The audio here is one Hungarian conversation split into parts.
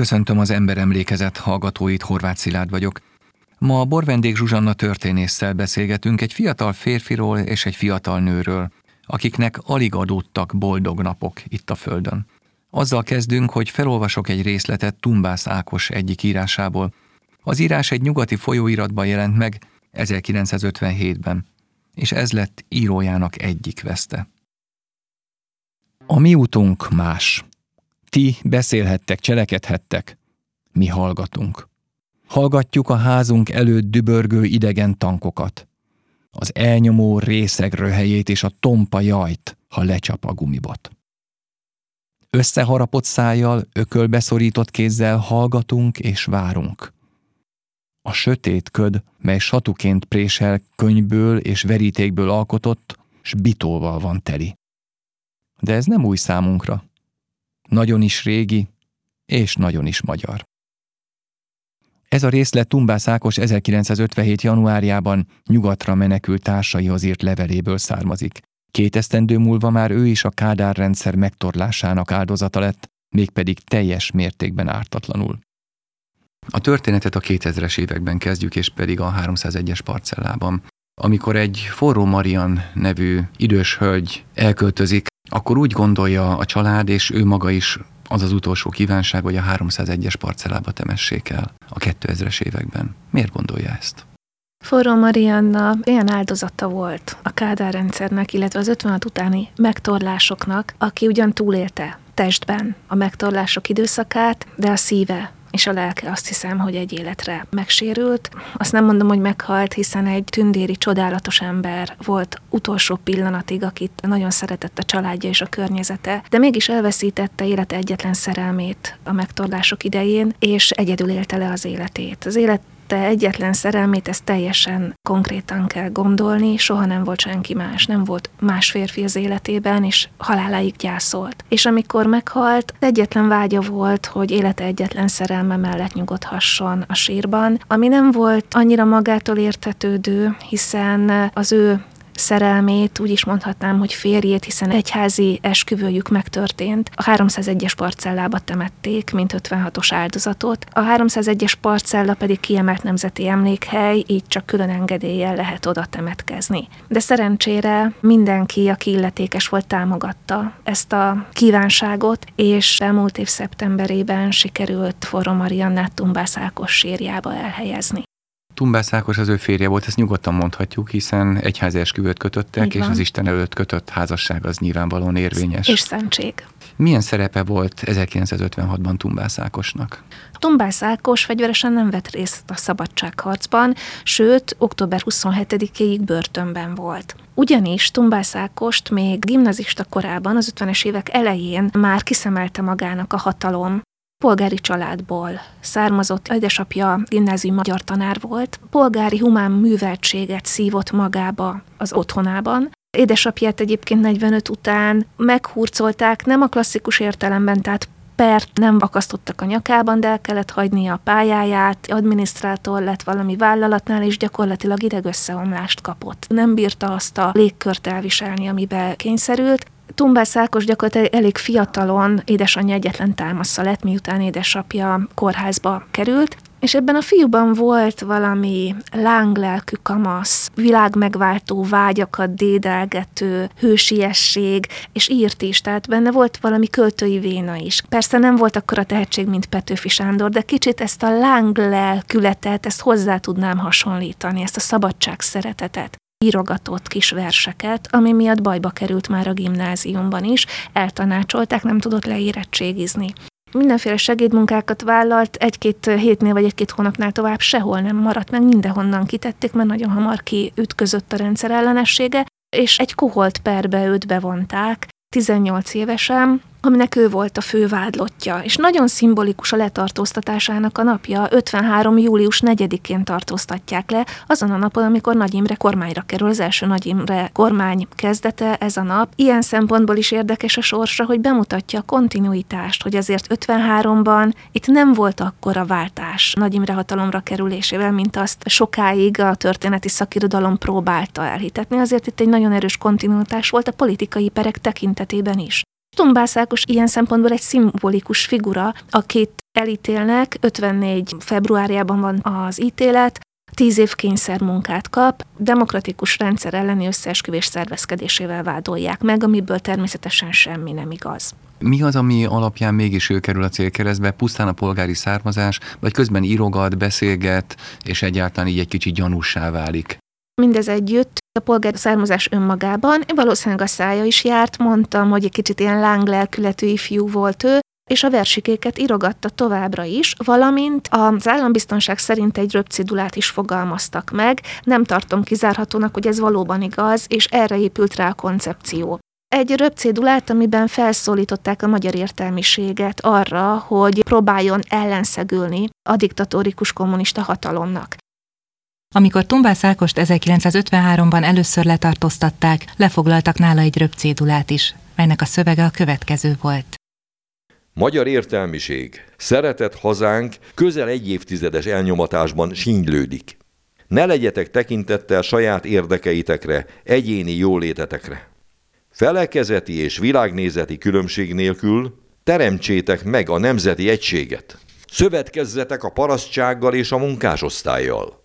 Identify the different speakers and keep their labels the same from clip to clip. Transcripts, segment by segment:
Speaker 1: Köszöntöm az emberemlékezet hallgatóit, Horváth Szilárd vagyok. Ma a borvendég Zsuzsanna történésszel beszélgetünk egy fiatal férfiról és egy fiatal nőről, akiknek alig adódtak boldog napok itt a Földön. Azzal kezdünk, hogy felolvasok egy részletet Tumbász Ákos egyik írásából. Az írás egy nyugati folyóiratban jelent meg 1957-ben, és ez lett írójának egyik veszte. A mi utunk más. Ti beszélhettek, cselekedhettek, mi hallgatunk. Hallgatjuk a házunk előtt dübörgő idegen tankokat. Az elnyomó részeg röhelyét és a tompa jajt, ha lecsap a gumibot. Összeharapott szájjal, ökölbeszorított kézzel hallgatunk és várunk. A sötét köd, mely satuként présel könyvből és verítékből alkotott, s bitóval van teli. De ez nem új számunkra nagyon is régi, és nagyon is magyar. Ez a részlet Tumbász Ákos 1957. januárjában nyugatra menekült társaihoz írt leveléből származik. Két esztendő múlva már ő is a Kádár rendszer megtorlásának áldozata lett, mégpedig teljes mértékben ártatlanul. A történetet a 2000-es években kezdjük, és pedig a 301-es parcellában. Amikor egy forró Marian nevű idős hölgy elköltözik akkor úgy gondolja a család, és ő maga is az az utolsó kívánság, hogy a 301-es parcellába temessék el a 2000-es években. Miért gondolja ezt?
Speaker 2: Forró Marianna olyan áldozata volt a Kádár rendszernek, illetve az 56 utáni megtorlásoknak, aki ugyan túlélte testben a megtorlások időszakát, de a szíve és a lelke azt hiszem, hogy egy életre megsérült. Azt nem mondom, hogy meghalt, hiszen egy tündéri, csodálatos ember volt utolsó pillanatig, akit nagyon szeretett a családja és a környezete, de mégis elveszítette élete egyetlen szerelmét a megtorlások idején, és egyedül élte le az életét. Az élet te egyetlen szerelmét, ezt teljesen konkrétan kell gondolni, soha nem volt senki más, nem volt más férfi az életében, és haláláig gyászolt. És amikor meghalt, egyetlen vágya volt, hogy élete egyetlen szerelme mellett nyugodhasson a sírban, ami nem volt annyira magától értetődő, hiszen az ő szerelmét, úgy is mondhatnám, hogy férjét, hiszen egyházi esküvőjük megtörtént. A 301-es parcellába temették, mint 56-os áldozatot. A 301-es parcella pedig kiemelt nemzeti emlékhely, így csak külön engedéllyel lehet oda temetkezni. De szerencsére mindenki, aki illetékes volt, támogatta ezt a kívánságot, és elmúlt év szeptemberében sikerült Forró Mariannát Tumbász Ákos sírjába elhelyezni.
Speaker 1: Tumbász Ákos az ő férje volt, ezt nyugodtan mondhatjuk, hiszen egyházi esküvőt kötöttek, és az Isten előtt kötött házasság az nyilvánvalóan érvényes.
Speaker 2: És szentség.
Speaker 1: Milyen szerepe volt 1956-ban Tumbász Ákosnak?
Speaker 2: Tumbász Ákos fegyveresen nem vett részt a szabadságharcban, sőt, október 27-ig börtönben volt. Ugyanis Tumbász Ákost még gimnazista korában, az 50-es évek elején már kiszemelte magának a hatalom, polgári családból származott, édesapja gimnázium magyar tanár volt, polgári humán műveltséget szívott magába az otthonában, Édesapját egyébként 45 után meghurcolták, nem a klasszikus értelemben, tehát pert nem akasztottak a nyakában, de el kellett hagyni a pályáját, adminisztrátor lett valami vállalatnál, és gyakorlatilag idegösszeomlást kapott. Nem bírta azt a légkört elviselni, amiben kényszerült, Tumbás Ákos gyakorlatilag elég fiatalon édesanyja egyetlen támasza lett, miután édesapja kórházba került, és ebben a fiúban volt valami lánglelkű kamasz, világmegváltó vágyakat dédelgető, hősiesség, és írt is, tehát benne volt valami költői véna is. Persze nem volt akkora tehetség, mint Petőfi Sándor, de kicsit ezt a lánglelkületet, ezt hozzá tudnám hasonlítani, ezt a szabadság szeretetet írogatott kis verseket, ami miatt bajba került már a gimnáziumban is, eltanácsolták, nem tudott leérettségizni. Mindenféle segédmunkákat vállalt, egy-két hétnél vagy egy-két hónapnál tovább sehol nem maradt meg, mindenhonnan kitették, mert nagyon hamar kiütközött a rendszer ellenessége, és egy koholt perbe őt bevonták, 18 évesen, aminek ő volt a fő vádlottja, és nagyon szimbolikus a letartóztatásának a napja, 53. július 4-én tartóztatják le, azon a napon, amikor Nagy Imre kormányra kerül, az első Nagy Imre kormány kezdete ez a nap. Ilyen szempontból is érdekes a sorsa, hogy bemutatja a kontinuitást, hogy azért 53-ban itt nem volt akkora váltás Nagy Imre hatalomra kerülésével, mint azt sokáig a történeti szakirodalom próbálta elhitetni. Azért itt egy nagyon erős kontinuitás volt a politikai perek tekintetében is. Tumbász Ákos ilyen szempontból egy szimbolikus figura, akit elítélnek, 54 februárjában van az ítélet, tíz év kényszermunkát kap, demokratikus rendszer elleni összeesküvés szervezkedésével vádolják meg, amiből természetesen semmi nem igaz.
Speaker 1: Mi az, ami alapján mégis ő kerül a célkeresztbe, pusztán a polgári származás, vagy közben írogat, beszélget, és egyáltalán így egy kicsit gyanúsá válik?
Speaker 2: Mindez együtt a polgári származás önmagában, valószínűleg a szája is járt, mondtam, hogy egy kicsit ilyen lánglelkületű ifjú volt ő, és a versikéket írogatta továbbra is, valamint az állambiztonság szerint egy röpcidulát is fogalmaztak meg. Nem tartom kizárhatónak, hogy ez valóban igaz, és erre épült rá a koncepció. Egy röpcédulát, amiben felszólították a magyar értelmiséget arra, hogy próbáljon ellenszegülni a diktatórikus kommunista hatalomnak.
Speaker 3: Amikor Tumbász Ákost 1953-ban először letartóztatták, lefoglaltak nála egy röpcédulát is, melynek a szövege a következő volt.
Speaker 4: Magyar értelmiség, szeretett hazánk közel egy évtizedes elnyomatásban sínylődik. Ne legyetek tekintettel saját érdekeitekre, egyéni jólétetekre. Felekezeti és világnézeti különbség nélkül teremtsétek meg a nemzeti egységet. Szövetkezzetek a parasztsággal és a munkásosztályjal.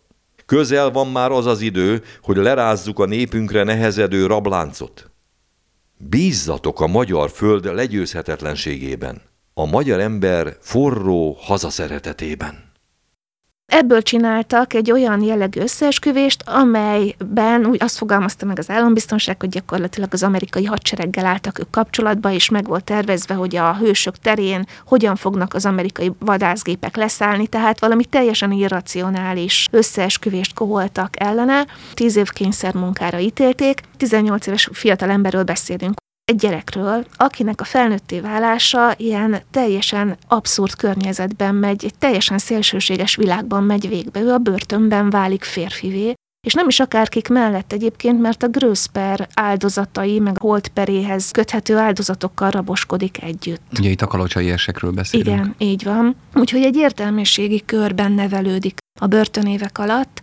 Speaker 4: Közel van már az az idő, hogy lerázzuk a népünkre nehezedő rabláncot. Bízzatok a magyar föld legyőzhetetlenségében a magyar ember forró hazaszeretetében.
Speaker 2: Ebből csináltak egy olyan jellegű összeesküvést, amelyben úgy azt fogalmazta meg az állambiztonság, hogy gyakorlatilag az amerikai hadsereggel álltak ők kapcsolatba, és meg volt tervezve, hogy a hősök terén hogyan fognak az amerikai vadászgépek leszállni, tehát valami teljesen irracionális összeesküvést koholtak ellene. Tíz év kényszermunkára ítélték, 18 éves fiatal emberről beszélünk egy gyerekről, akinek a felnőtté válása ilyen teljesen abszurd környezetben megy, egy teljesen szélsőséges világban megy végbe. Ő a börtönben válik férfivé, és nem is akárkik mellett egyébként, mert a Gröszper áldozatai, meg Holtperéhez köthető áldozatokkal raboskodik együtt.
Speaker 1: Ugye itt a kalocsai esekről beszélünk.
Speaker 2: Igen, így van. Úgyhogy egy értelmiségi körben nevelődik a börtönévek alatt,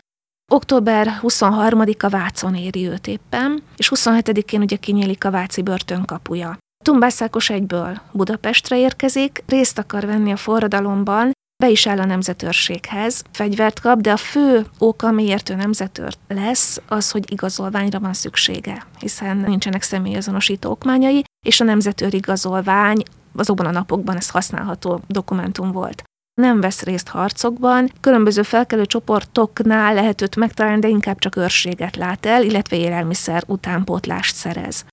Speaker 2: Október 23-a Vácon éri őt éppen, és 27-én ugye kinyílik a Váci börtön kapuja. Tumbászákos egyből Budapestre érkezik, részt akar venni a forradalomban, be is áll a nemzetőrséghez, fegyvert kap, de a fő oka, miért ő nemzetőr lesz, az, hogy igazolványra van szüksége, hiszen nincsenek személyazonosító okmányai, és a nemzetőr igazolvány azokban a napokban ez használható dokumentum volt nem vesz részt harcokban, különböző felkelő csoportoknál lehet őt megtalálni, de inkább csak őrséget lát el, illetve élelmiszer utánpótlást szerez.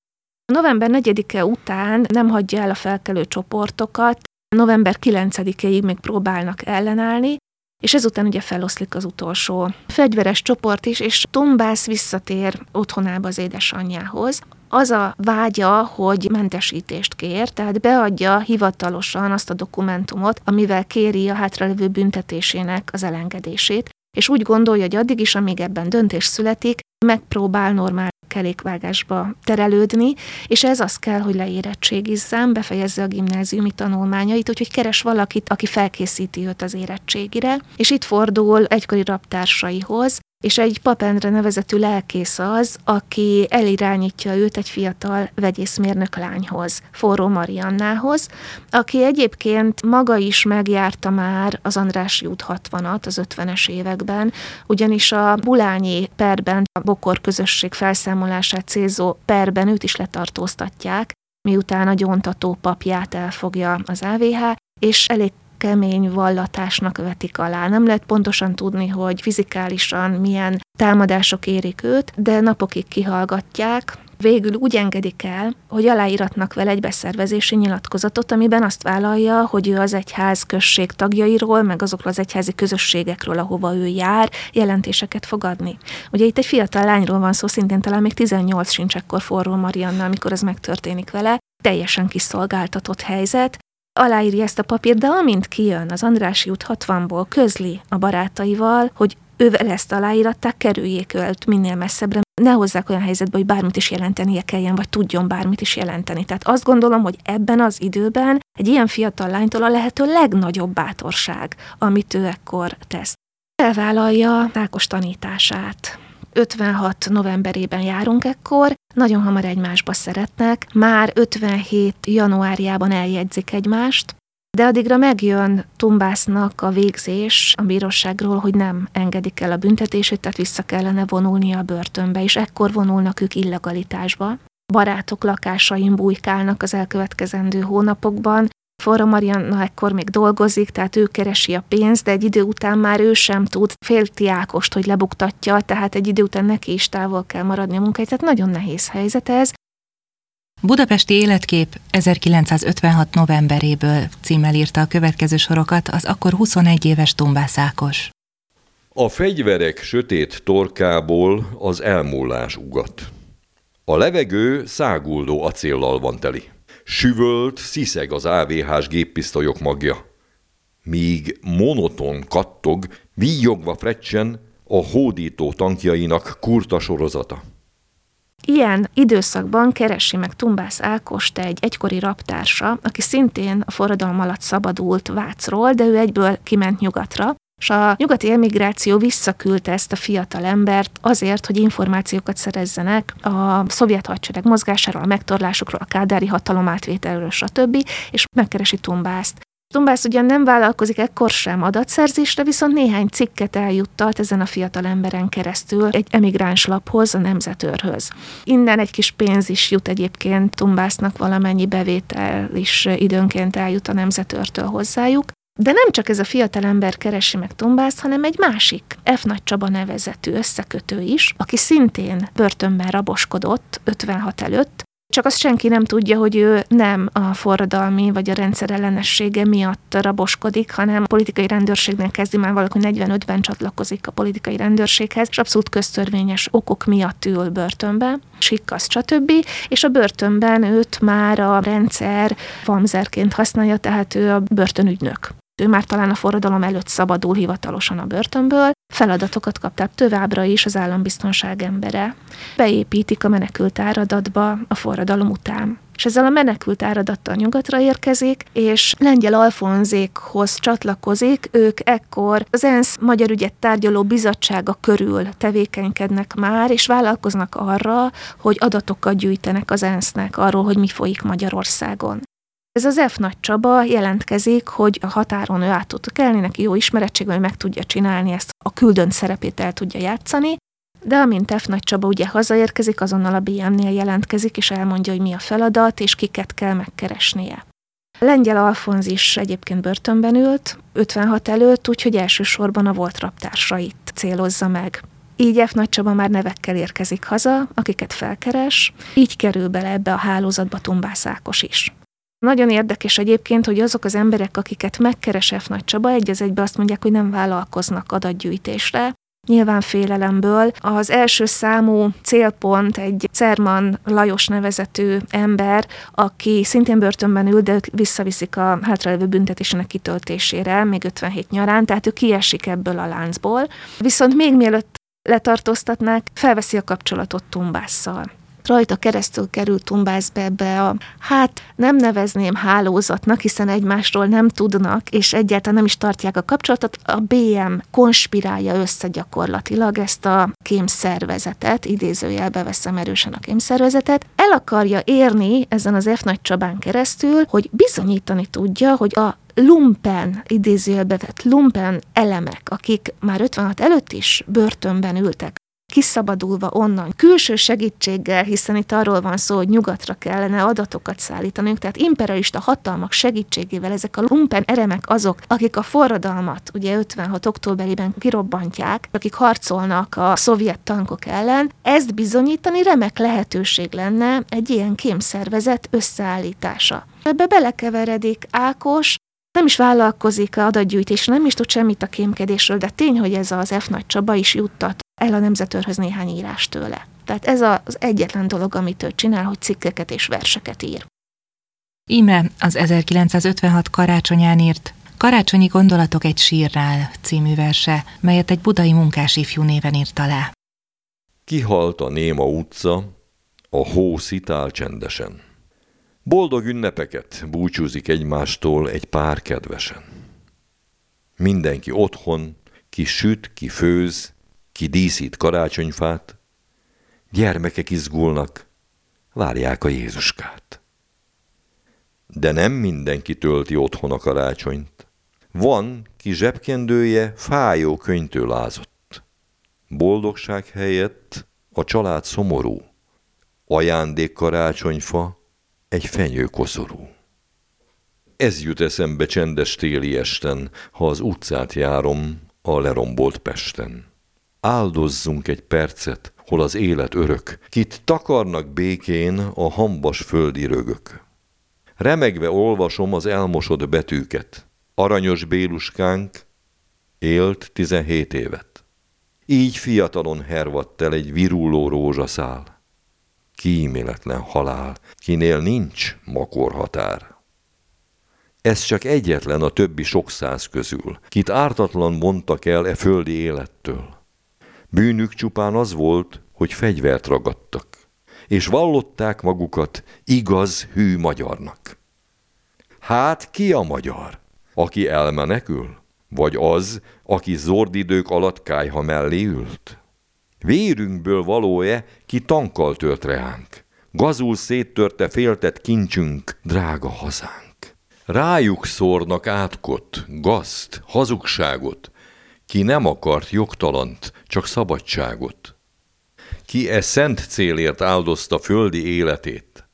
Speaker 2: November 4-e után nem hagyja el a felkelő csoportokat, november 9-ig még próbálnak ellenállni, és ezután ugye feloszlik az utolsó fegyveres csoport is, és Tombász visszatér otthonába az édesanyjához. Az a vágya, hogy mentesítést kér, tehát beadja hivatalosan azt a dokumentumot, amivel kéri a hátralevő büntetésének az elengedését, és úgy gondolja, hogy addig is, amíg ebben döntés születik, megpróbál normál kerékvágásba terelődni, és ez az kell, hogy leérettségizzem, befejezze a gimnáziumi tanulmányait, úgyhogy keres valakit, aki felkészíti őt az érettségire, és itt fordul egykori raptársaihoz, és egy papendre nevezetű lelkész az, aki elirányítja őt egy fiatal vegyészmérnök lányhoz, Forró Mariannához, aki egyébként maga is megjárta már az Andrássy út 60-at az 50-es években, ugyanis a Bulányi perben, a Bokor közösség felszámolását célzó perben őt is letartóztatják, miután a gyóntató papját elfogja az AVH, és elég kemény vallatásnak vetik alá. Nem lehet pontosan tudni, hogy fizikálisan milyen támadások érik őt, de napokig kihallgatják, végül úgy engedik el, hogy aláíratnak vele egy beszervezési nyilatkozatot, amiben azt vállalja, hogy ő az egyház község tagjairól, meg azokról az egyházi közösségekről, ahova ő jár, jelentéseket fogadni. Ugye itt egy fiatal lányról van szó, szintén talán még 18 sincs ekkor forró Marianna, amikor ez megtörténik vele, teljesen kiszolgáltatott helyzet, aláírja ezt a papírt, de amint kijön az Andrási út 60-ból, közli a barátaival, hogy ővel ezt aláíratták, kerüljék őt minél messzebbre, ne hozzák olyan helyzetbe, hogy bármit is jelentenie kelljen, vagy tudjon bármit is jelenteni. Tehát azt gondolom, hogy ebben az időben egy ilyen fiatal lánytól a lehető legnagyobb bátorság, amit ő ekkor tesz. Elvállalja Ákos tanítását. 56 novemberében járunk ekkor, nagyon hamar egymásba szeretnek, már 57 januárjában eljegyzik egymást, De addigra megjön Tumbásznak a végzés a bíróságról, hogy nem engedik el a büntetését, tehát vissza kellene vonulnia a börtönbe, és ekkor vonulnak ők illegalitásba. Barátok lakásain bujkálnak az elkövetkezendő hónapokban, Forra Marianna ekkor még dolgozik, tehát ő keresi a pénzt, de egy idő után már ő sem tud félti Ákost, hogy lebuktatja, tehát egy idő után neki is távol kell maradni a munkáit, tehát nagyon nehéz helyzet ez.
Speaker 3: Budapesti életkép 1956. novemberéből címmel írta a következő sorokat az akkor 21 éves Tombász Ákos.
Speaker 4: A fegyverek sötét torkából az elmúlás ugat. A levegő száguldó acéllal van teli. Süvölt, sziszeg az AVH-s géppisztolyok magja. Míg monoton kattog, víjogva frecsen a hódító tankjainak kurta sorozata.
Speaker 2: Ilyen időszakban keresi meg Tumbász Ákost egy egykori raptársa, aki szintén a forradalom alatt szabadult Vácról, de ő egyből kiment nyugatra, és a nyugati emigráció visszaküldte ezt a fiatal embert azért, hogy információkat szerezzenek a szovjet hadsereg mozgásáról, a megtorlásokról, a kádári hatalom átvételről, stb. és megkeresi Tumbászt. Tumbász ugyan nem vállalkozik ekkor sem adatszerzésre, viszont néhány cikket eljuttat ezen a fiatal emberen keresztül egy emigráns laphoz, a Nemzetőrhöz. Innen egy kis pénz is jut egyébként Tumbásznak valamennyi bevétel is időnként eljut a Nemzetőrtől hozzájuk. De nem csak ez a fiatal ember keresi meg Tombászt, hanem egy másik, F. Nagy Csaba nevezetű összekötő is, aki szintén börtönben raboskodott 56 előtt, csak azt senki nem tudja, hogy ő nem a forradalmi vagy a rendszer ellenessége miatt raboskodik, hanem a politikai rendőrségnél kezdi már valaki 45-ben csatlakozik a politikai rendőrséghez, és abszolút köztörvényes okok miatt ül börtönbe, sikkasz, stb. És a börtönben őt már a rendszer famzerként használja, tehát ő a börtönügynök. Ő már talán a forradalom előtt szabadul hivatalosan a börtönből, feladatokat kap, tehát továbbra is az állambiztonság embere. Beépítik a menekült áradatba a forradalom után és ezzel a menekült áradattal nyugatra érkezik, és Lengyel Alfonzékhoz csatlakozik, ők ekkor az ENSZ Magyar Ügyet Tárgyaló Bizottsága körül tevékenykednek már, és vállalkoznak arra, hogy adatokat gyűjtenek az ENSZ-nek arról, hogy mi folyik Magyarországon. Ez az F. Nagy Csaba jelentkezik, hogy a határon ő át tud kelni, neki jó ismerettség, hogy meg tudja csinálni ezt, a küldönt szerepét el tudja játszani, de amint F. Nagy Csaba ugye hazaérkezik, azonnal a BM-nél jelentkezik, és elmondja, hogy mi a feladat, és kiket kell megkeresnie. Lengyel Alfonz is egyébként börtönben ült, 56 előtt, úgyhogy elsősorban a volt raptársait célozza meg. Így F. Nagy Csaba már nevekkel érkezik haza, akiket felkeres, így kerül bele ebbe a hálózatba Tumbász Ákos is. Nagyon érdekes egyébként, hogy azok az emberek, akiket megkeres F. Nagy Csaba, egy az egybe azt mondják, hogy nem vállalkoznak adatgyűjtésre, nyilván félelemből. Az első számú célpont egy Cerman Lajos nevezetű ember, aki szintén börtönben ül, de visszaviszik a hátralévő büntetésének kitöltésére, még 57 nyarán, tehát ő kiesik ebből a láncból. Viszont még mielőtt letartóztatnák, felveszi a kapcsolatot Tumbásszal rajta keresztül került Tumbászbe ebbe a, hát nem nevezném hálózatnak, hiszen egymásról nem tudnak, és egyáltalán nem is tartják a kapcsolatot. A BM konspirálja össze gyakorlatilag ezt a kémszervezetet, idézőjelbe veszem erősen a kémszervezetet, el akarja érni ezen az F. Nagy Csabán keresztül, hogy bizonyítani tudja, hogy a lumpen, idézőjelbe vett lumpen elemek, akik már 56 előtt is börtönben ültek, kiszabadulva onnan, külső segítséggel, hiszen itt arról van szó, hogy nyugatra kellene adatokat szállítanunk, tehát imperialista hatalmak segítségével ezek a lumpen eremek azok, akik a forradalmat ugye 56. októberében kirobbantják, akik harcolnak a szovjet tankok ellen, ezt bizonyítani remek lehetőség lenne egy ilyen kémszervezet összeállítása. Ebbe belekeveredik Ákos, nem is vállalkozik a adatgyűjtés, nem is tud semmit a kémkedésről, de tény, hogy ez az F. Nagy Csaba is juttat el a nemzetőrhöz néhány írás tőle. Tehát ez az egyetlen dolog, amit ő csinál, hogy cikkeket és verseket ír.
Speaker 3: Íme az 1956 karácsonyán írt Karácsonyi gondolatok egy sírrál című verse, melyet egy budai munkás ifjú néven írt alá.
Speaker 4: Kihalt a néma utca, a hó szitál csendesen. Boldog ünnepeket búcsúzik egymástól egy pár kedvesen. Mindenki otthon, ki süt, ki főz, ki díszít karácsonyfát, gyermekek izgulnak, várják a Jézuskát. De nem mindenki tölti otthon a karácsonyt. Van, ki zsebkendője fájó könyvtől ázott. Boldogság helyett a család szomorú. Ajándék karácsonyfa, egy fenyő koszorú. Ez jut eszembe csendes téli esten, ha az utcát járom a lerombolt Pesten. Áldozzunk egy percet, hol az élet örök, kit takarnak békén a hambas földi rögök. Remegve olvasom az elmosott betűket. Aranyos Béluskánk élt tizenhét évet. Így fiatalon hervadt el egy viruló rózsaszál. Kíméletlen halál, kinél nincs makorhatár. Ez csak egyetlen a többi sok száz közül, kit ártatlan mondtak el e földi élettől. Bűnük csupán az volt, hogy fegyvert ragadtak, és vallották magukat igaz hű magyarnak. Hát ki a magyar? Aki elmenekül? Vagy az, aki zordidők alatt kájha mellé ült? Vérünkből való-e, ki tankkal tört reánk? Gazul széttörte féltett kincsünk, drága hazánk. Rájuk szórnak átkot, gazt, hazugságot, ki nem akart jogtalant, csak szabadságot. Ki e szent célért áldozta földi életét,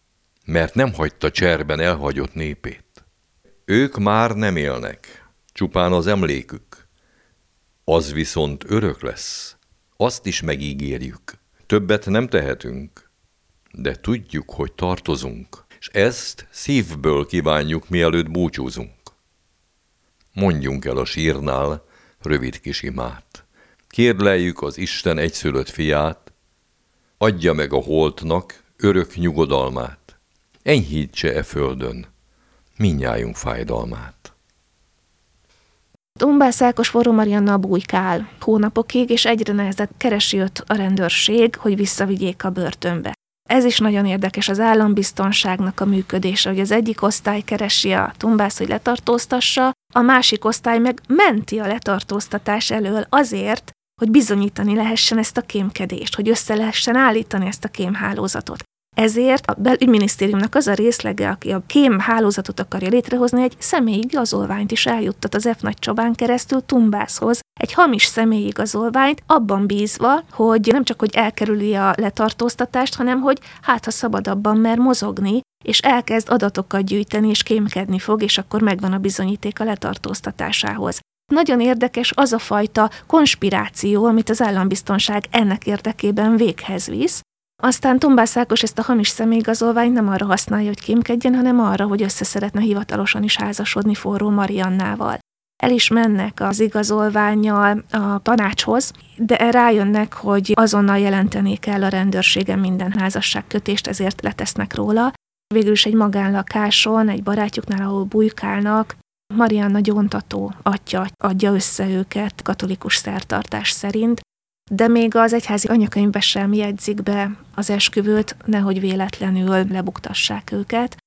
Speaker 4: mert nem hagyta cserben elhagyott népét. Ők már nem élnek, csupán az emlékük. Az viszont örök lesz, azt is megígérjük. Többet nem tehetünk, de tudjuk, hogy tartozunk és ezt szívből kívánjuk, mielőtt búcsúzunk. Mondjunk el a sírnál rövid kis imát. Kérleljük az Isten egyszülött fiát, adja meg a holtnak örök nyugodalmát, enyhítse e földön minnyájunk fájdalmát.
Speaker 2: Dombász Ákos Forró Marianna bújkál hónapokig, és egyre nehezebb keresi őt a rendőrség, hogy visszavigyék a börtönbe. Ez is nagyon érdekes az állambiztonságnak a működése, hogy az egyik osztály keresi a tumbász, hogy letartóztassa, a másik osztály meg menti a letartóztatás elől azért, hogy bizonyítani lehessen ezt a kémkedést, hogy össze lehessen állítani ezt a kémhálózatot. Ezért a belügyminisztériumnak az a részlege, aki a kém hálózatot akarja létrehozni, egy személyigazolványt is eljuttat az F. Nagy Csabán keresztül Tumbászhoz, egy hamis személyigazolványt, abban bízva, hogy nem csak hogy elkerüli a letartóztatást, hanem hogy hát ha szabadabban mer mozogni, és elkezd adatokat gyűjteni, és kémkedni fog, és akkor megvan a bizonyíték a letartóztatásához. Nagyon érdekes az a fajta konspiráció, amit az állambiztonság ennek érdekében véghez visz, aztán Tumbász Ákos ezt a hamis személyigazolványt nem arra használja, hogy kémkedjen, hanem arra, hogy össze szeretne hivatalosan is házasodni forró Mariannával. El is mennek az igazolványjal a tanácshoz, de rájönnek, hogy azonnal jelenteni kell a rendőrségen minden házasságkötést, ezért letesznek róla. Végül is egy magánlakáson, egy barátjuknál, ahol bujkálnak, Marianna gyóntató atya adja össze őket katolikus szertartás szerint, de még az egyházi anyakönyvbe sem jegyzik be az esküvőt, nehogy véletlenül lebuktassák őket.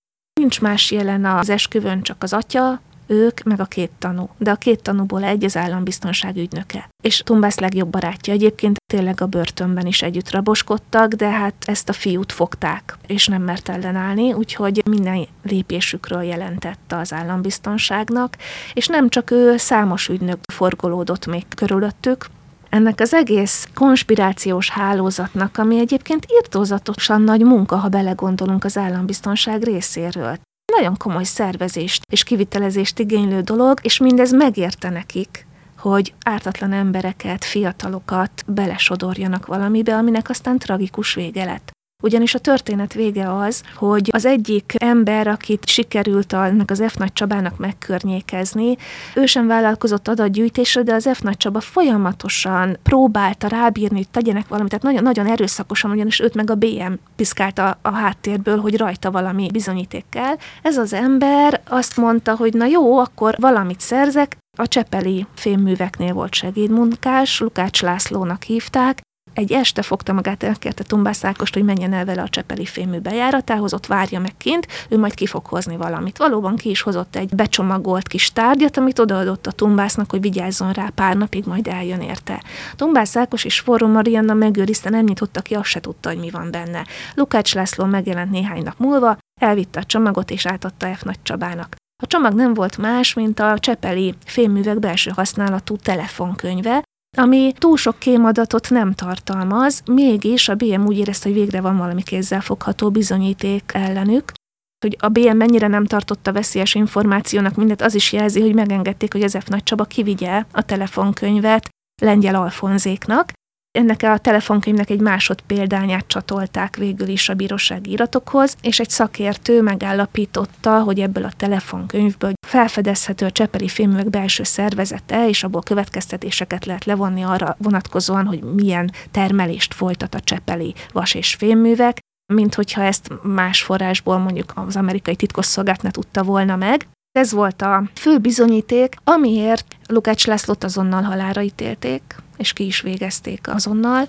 Speaker 2: Nincs más jelen az esküvőn, csak az atya, ők, meg a két tanú. De a két tanúból egy az állambiztonság ügynöke. És Tumbász legjobb barátja egyébként tényleg a börtönben is együtt raboskodtak, de hát ezt a fiút fogták, és nem mert ellenállni, úgyhogy minden lépésükről jelentette az állambiztonságnak, és nem csak ő, számos ügynök forgolódott még körülöttük, ennek az egész konspirációs hálózatnak, ami egyébként írtózatosan nagy munka, ha belegondolunk az állambiztonság részéről. Nagyon komoly szervezést és kivitelezést igénylő dolog, és mindez megérte nekik, hogy ártatlan embereket, fiatalokat belesodorjanak valamibe, aminek aztán tragikus vége lett. Ugyanis a történet vége az, hogy az egyik ember, akit sikerült ennek az F. Nagy Csabának megkörnyékezni, ő sem vállalkozott adatgyűjtésre, de az F. Nagy Csaba folyamatosan próbálta rábírni, hogy tegyenek valamit, tehát nagyon, nagyon erőszakosan, ugyanis őt meg a BM piszkálta a háttérből, hogy rajta valami bizonyíték kell. Ez az ember azt mondta, hogy na jó, akkor valamit szerzek, a Csepeli fémműveknél volt segédmunkás, Lukács Lászlónak hívták, egy este fogta magát, elkérte Tumbász Ákost, hogy menjen el vele a Csepeli fémű bejáratához, ott várja meg kint, ő majd ki fog hozni valamit. Valóban ki is hozott egy becsomagolt kis tárgyat, amit odaadott a Tumbásznak, hogy vigyázzon rá pár napig, majd eljön érte. Tumbász Ákos és Forró Marianna megőrizte, nem nyitotta ki, azt se tudta, hogy mi van benne. Lukács László megjelent néhány nap múlva, elvitte a csomagot és átadta F. Nagy Csabának. A csomag nem volt más, mint a Csepeli fémművek belső használatú telefonkönyve, ami túl sok kémadatot nem tartalmaz, mégis a BM úgy érezte, hogy végre van valami kézzelfogható bizonyíték ellenük, hogy a BM mennyire nem tartotta veszélyes információnak mindet, az is jelzi, hogy megengedték, hogy az F. Nagy Csaba kivigye a telefonkönyvet Lengyel Alfonzéknak, ennek a telefonkönyvnek egy másodpéldányát csatolták végül is a bírósági iratokhoz, és egy szakértő megállapította, hogy ebből a telefonkönyvből felfedezhető a Csepeli filművek belső szervezete, és abból következtetéseket lehet levonni arra vonatkozóan, hogy milyen termelést folytat a Csepeli vas és fémművek, mint hogyha ezt más forrásból mondjuk az amerikai titkosszolgált ne tudta volna meg. Ez volt a fő bizonyíték, amiért Lukács Lászlót azonnal halára ítélték, és ki is végezték azonnal.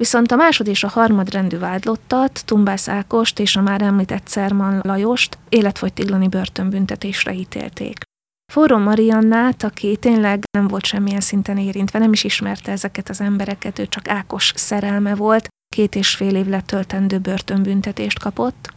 Speaker 2: Viszont a másod és a harmadrendű vádlottat, Tumbász Ákost és a már említett Szerman Lajost életfogytiglani börtönbüntetésre ítélték. Forró Mariannát, aki tényleg nem volt semmilyen szinten érintve, nem is ismerte ezeket az embereket, ő csak Ákos szerelme volt, két és fél év letöltendő börtönbüntetést kapott.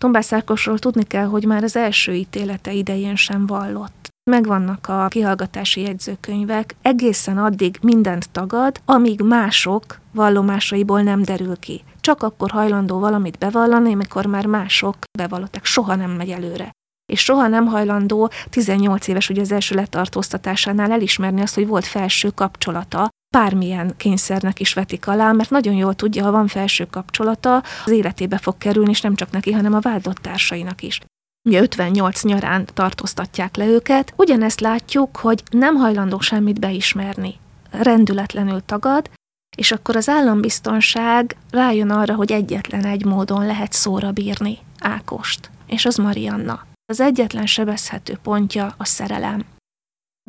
Speaker 2: Tombász Ákosról tudni kell, hogy már az első ítélete idején sem vallott. Megvannak a kihallgatási jegyzőkönyvek, egészen addig mindent tagad, amíg mások vallomásaiból nem derül ki. Csak akkor hajlandó valamit bevallani, amikor már mások bevallották, soha nem megy előre és soha nem hajlandó 18 éves ugye az első letartóztatásánál elismerni azt, hogy volt felső kapcsolata bármilyen kényszernek is vetik alá, mert nagyon jól tudja, ha van felső kapcsolata, az életébe fog kerülni, és nem csak neki, hanem a vádlott társainak is. Ugye 58 nyarán tartóztatják le őket. Ugyanezt látjuk, hogy nem hajlandó semmit beismerni. Rendületlenül tagad, és akkor az állambiztonság rájön arra, hogy egyetlen egy módon lehet szóra bírni Ákost, és az Marianna. Az egyetlen sebezhető pontja a szerelem.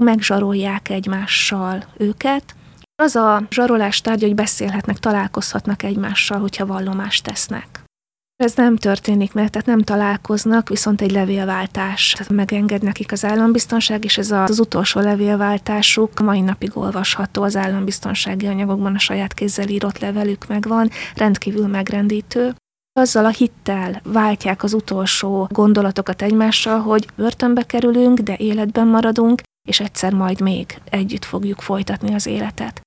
Speaker 2: Megzsarolják egymással őket, az a zsarolás tárgya, hogy beszélhetnek, találkozhatnak egymással, hogyha vallomást tesznek. Ez nem történik meg, tehát nem találkoznak, viszont egy levélváltás tehát megenged nekik az állambiztonság, és ez az utolsó levélváltásuk mai napig olvasható az állambiztonsági anyagokban, a saját kézzel írott levelük megvan, rendkívül megrendítő. Azzal a hittel váltják az utolsó gondolatokat egymással, hogy börtönbe kerülünk, de életben maradunk, és egyszer majd még együtt fogjuk folytatni az életet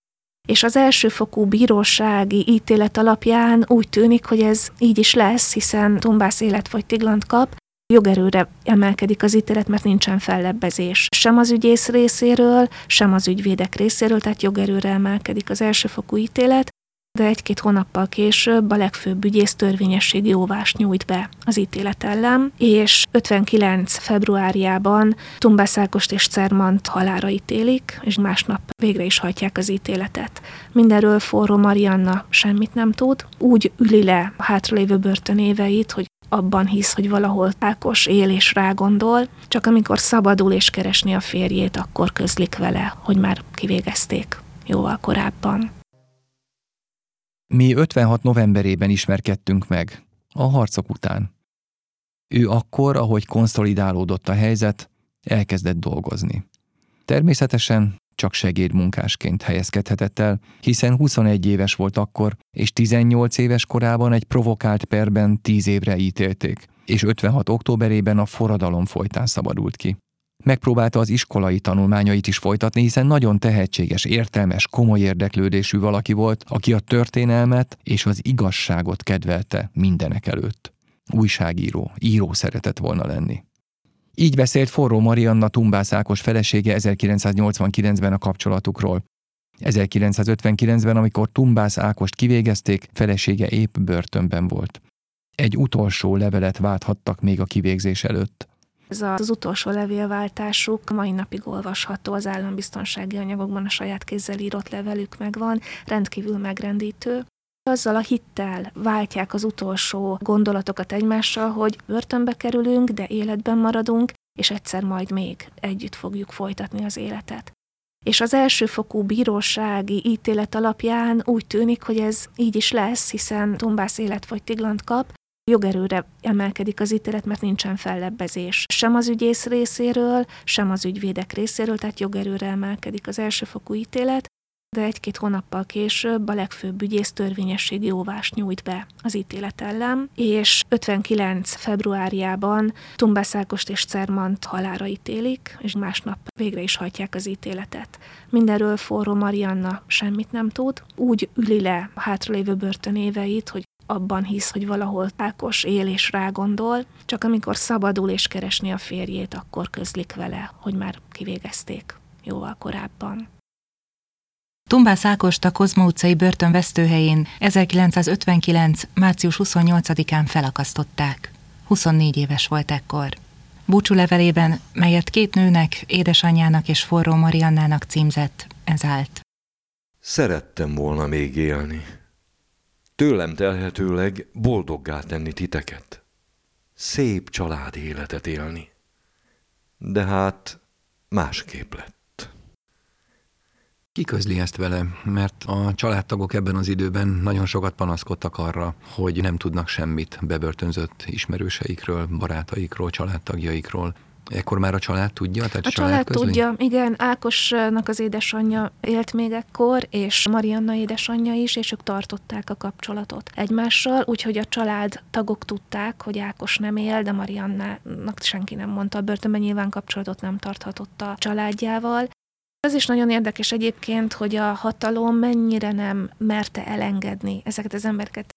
Speaker 2: és az elsőfokú bírósági ítélet alapján úgy tűnik, hogy ez így is lesz, hiszen Tombász életfogytiglant kap, jogerőre emelkedik az ítélet, mert nincsen fellebbezés. Sem az ügyész részéről, sem az ügyvédek részéről, tehát jogerőre emelkedik az elsőfokú ítélet, de egy-két hónappal később a legfőbb ügyész törvényességi óvást nyújt be az ítélet ellen, és 59. februárjában Tumbászákost és Cermant halára ítélik, és másnap végre is hajtják az ítéletet. Mindenről forró Marianna semmit nem tud, úgy üli le a hátralévő börtönéveit, hogy abban hisz, hogy valahol Ákos él és rágondol, csak amikor szabadul és keresni a férjét, akkor közlik vele, hogy már kivégezték jóval korábban.
Speaker 1: Mi 56 novemberében ismerkedtünk meg, a harcok után. Ő akkor, ahogy konszolidálódott a helyzet, elkezdett dolgozni. Természetesen csak segédmunkásként helyezkedhetett el, hiszen 21 éves volt akkor, és 18 éves korában egy provokált perben 10 évre ítélték, és 56. októberében a forradalom folytán szabadult ki. Megpróbálta az iskolai tanulmányait is folytatni, hiszen nagyon tehetséges, értelmes, komoly érdeklődésű valaki volt, aki a történelmet és az igazságot kedvelte mindenek előtt. Újságíró, író szeretett volna lenni. Így beszélt forró Marianna Tumbász Ákos felesége 1989-ben a kapcsolatukról. 1959-ben, amikor Tumbász Ákost kivégezték, felesége épp börtönben volt. Egy utolsó levelet válthattak még a kivégzés előtt.
Speaker 2: Ez az utolsó levélváltásuk mai napig olvasható az állambiztonsági anyagokban, a saját kézzel írott levelük megvan, rendkívül megrendítő. Azzal a hittel váltják az utolsó gondolatokat egymással, hogy börtönbe kerülünk, de életben maradunk, és egyszer majd még együtt fogjuk folytatni az életet. és az elsőfokú bírósági ítélet alapján úgy tűnik, hogy ez így is lesz, hiszen Tumbász életfogytiglant kap, jogerőre emelkedik az ítélet, mert nincsen fellebbezés. Sem az ügyész részéről, sem az ügyvédek részéről, tehát jogerőre emelkedik az elsőfokú ítélet, de egy-két hónappal később a legfőbb ügyész törvényességi jóvást nyújt be az ítélet ellen, és 59. februárjában Tumbászákost és Cermant halára ítélik, és másnap végre is hajtják az ítéletet. Mindenről forró Marianna semmit nem tud, úgy üli le hátralévő börtönéveit, hogy abban hisz, hogy valahol Ákos él és rágondol, csak amikor szabadul és keresni a férjét, akkor közlik vele, hogy már kivégezték jóval korábban.
Speaker 3: Tumbász Ákost a Kozma utcai börtön vesztőhelyén 1959. március 28-án felakasztották. 24 éves volt ekkor. Búcsú levelében, melyet két nőnek, édesanyjának és forró Mariannának címzett, ez állt.
Speaker 4: Szerettem volna még élni. Tőlem telhetőleg boldoggá tenni titeket. Szép család életet élni. De hát másképp lett.
Speaker 1: Ki közli ezt vele? Mert a családtagok ebben az időben nagyon sokat panaszkodtak arra, hogy nem tudnak semmit bebörtönzött ismerőseikről, barátaikról, családtagjaikról. Ekkor már a család tudja?
Speaker 2: Tehát a család, család tudja, igen. Ákosnak az édesanyja élt még ekkor, és Marianna édesanyja is, és ők tartották a kapcsolatot egymással, úgyhogy a család tagok tudták, hogy Ákos nem él, de Mariannának senki nem mondta. A börtönben nyilván kapcsolatot nem tarthatott a családjával, az is nagyon érdekes egyébként, hogy a hatalom mennyire nem merte elengedni ezeket az embereket.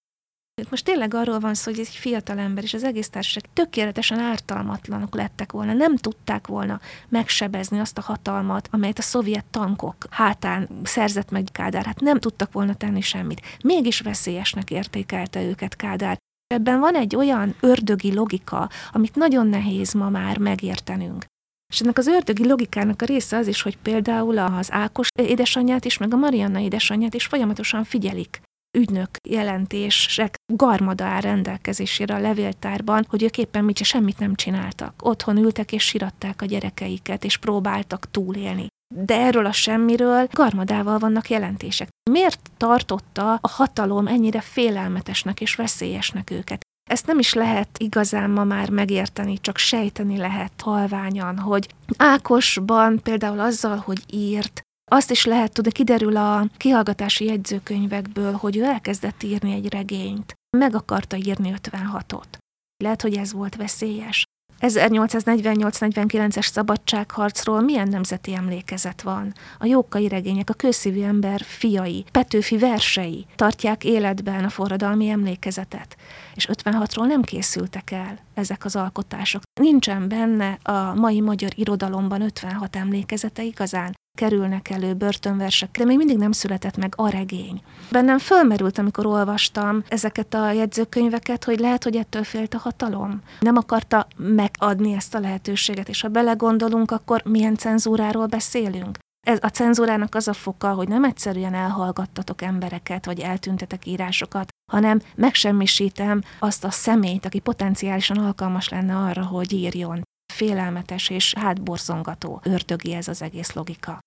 Speaker 2: Most tényleg arról van szó, hogy egy fiatal ember és az egész társaság tökéletesen ártalmatlanok lettek volna, nem tudták volna megsebezni azt a hatalmat, amelyet a szovjet tankok hátán szerzett meg Kádár. Hát nem tudtak volna tenni semmit. Mégis veszélyesnek értékelte őket Kádár. Ebben van egy olyan ördögi logika, amit nagyon nehéz ma már megértenünk. És ennek az ördögi logikának a része az is, hogy például az Ákos édesanyját is, meg a Marianna édesanyját is folyamatosan figyelik ügynök jelentések garmada áll rendelkezésére a levéltárban, hogy ők éppen mit semmit nem csináltak. Otthon ültek és siratták a gyerekeiket, és próbáltak túlélni. De erről a semmiről garmadával vannak jelentések. Miért tartotta a hatalom ennyire félelmetesnek és veszélyesnek őket? Ezt nem is lehet igazán ma már megérteni, csak sejteni lehet halványan, hogy Ákosban például azzal, hogy írt, azt is lehet tudni, kiderül a kihallgatási jegyzőkönyvekből, hogy ő elkezdett írni egy regényt. Meg akarta írni 56-ot. Lehet, hogy ez volt veszélyes. 1848-49-es szabadságharcról milyen nemzeti emlékezet van? A jókai regények, a kőszívű ember fiai, Petőfi versei tartják életben a forradalmi emlékezetet. És 56-ról nem készültek el ezek az alkotások. Nincsen benne a mai magyar irodalomban 56 emlékezete igazán kerülnek elő börtönversek, de még mindig nem született meg a regény. Bennem fölmerült, amikor olvastam ezeket a jegyzőkönyveket, hogy lehet, hogy ettől félt a hatalom. Nem akarta megadni ezt a lehetőséget, és ha belegondolunk, akkor milyen cenzúráról beszélünk. Ez a cenzúrának az a foka, hogy nem egyszerűen elhallgattatok embereket, vagy eltüntetek írásokat, hanem megsemmisítem azt a személyt, aki potenciálisan alkalmas lenne arra, hogy írjon. Félelmetes és hátborzongató, ördögi ez az egész logika.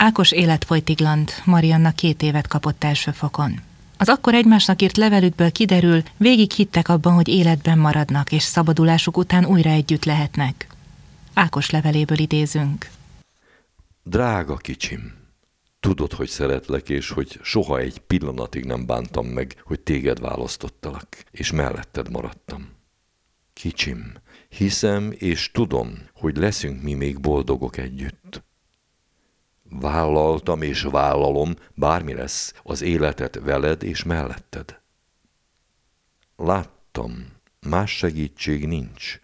Speaker 3: Ákos életfolytiglant, Marianna két évet kapott első fokon. Az akkor egymásnak írt levelükből kiderül, végig hittek abban, hogy életben maradnak, és szabadulásuk után újra együtt lehetnek. Ákos leveléből idézünk.
Speaker 4: Drága kicsim, tudod, hogy szeretlek, és hogy soha egy pillanatig nem bántam meg, hogy téged választottalak, és melletted maradtam. Kicsim, hiszem és tudom, hogy leszünk mi még boldogok együtt. Vállaltam és vállalom, bármi lesz, az életet veled és melletted. Láttam, más segítség nincs.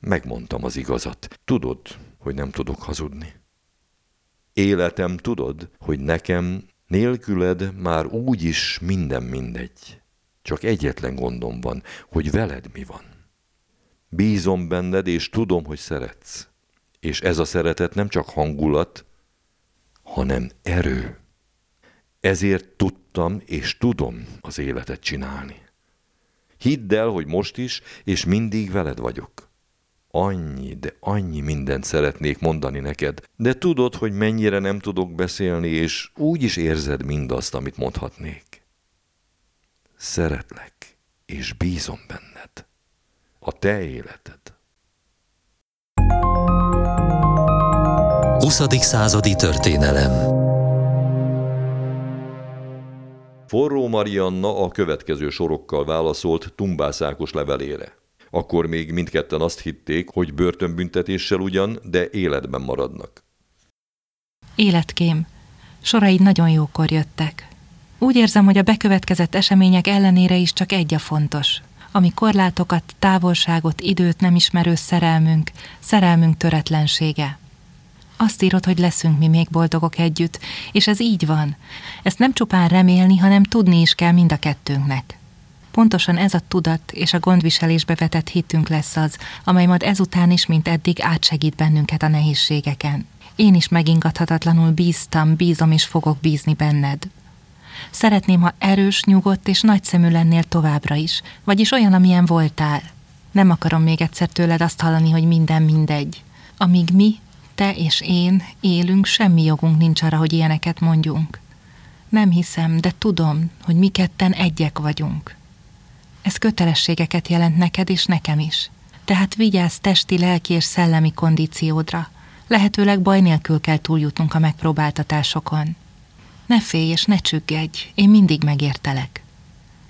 Speaker 4: Megmondtam az igazat. Tudod, hogy nem tudok hazudni. Életem tudod, hogy nekem nélküled már úgy is minden mindegy. Csak egyetlen gondom van, hogy veled mi van. Bízom benned, és tudom, hogy szeretsz. És ez a szeretet nem csak hangulat, hanem erő. Ezért tudtam és tudom az életet csinálni. Hidd el, hogy most is és mindig veled vagyok. Annyi, de annyi mindent szeretnék mondani neked, de tudod, hogy mennyire nem tudok beszélni, és úgy is érzed mindazt, amit mondhatnék. Szeretlek, és bízom benned. A te életed.
Speaker 5: 20. századi történelem
Speaker 4: Forró Marianna a következő sorokkal válaszolt Tumbászákos levelére. Akkor még mindketten azt hitték, hogy börtönbüntetéssel ugyan, de életben maradnak.
Speaker 3: Életkém, soraid nagyon jókor jöttek. Úgy érzem, hogy a bekövetkezett események ellenére is csak egy a fontos. Ami korlátokat, távolságot, időt nem ismerő szerelmünk, szerelmünk töretlensége. Azt írod, hogy leszünk mi még boldogok együtt, és ez így van. Ezt nem csupán remélni, hanem tudni is kell mind a kettőnknek. Pontosan ez a tudat és a gondviselésbe vetett hitünk lesz az, amely majd ezután is, mint eddig átsegít bennünket a nehézségeken. Én is megingathatatlanul bíztam, bízom és fogok bízni benned. Szeretném, ha erős, nyugodt és nagyszemű lennél továbbra is, vagyis olyan, amilyen voltál. Nem akarom még egyszer tőled azt hallani, hogy minden mindegy. Amíg mi, te és én élünk, semmi jogunk nincs arra, hogy ilyeneket mondjunk. Nem hiszem, de tudom, hogy mi ketten egyek vagyunk. Ez kötelességeket jelent neked és nekem is. Tehát vigyázz testi, lelki és szellemi kondíciódra. Lehetőleg baj nélkül kell túljutnunk a megpróbáltatásokon. Ne félj és ne csüggedj, én mindig megértelek.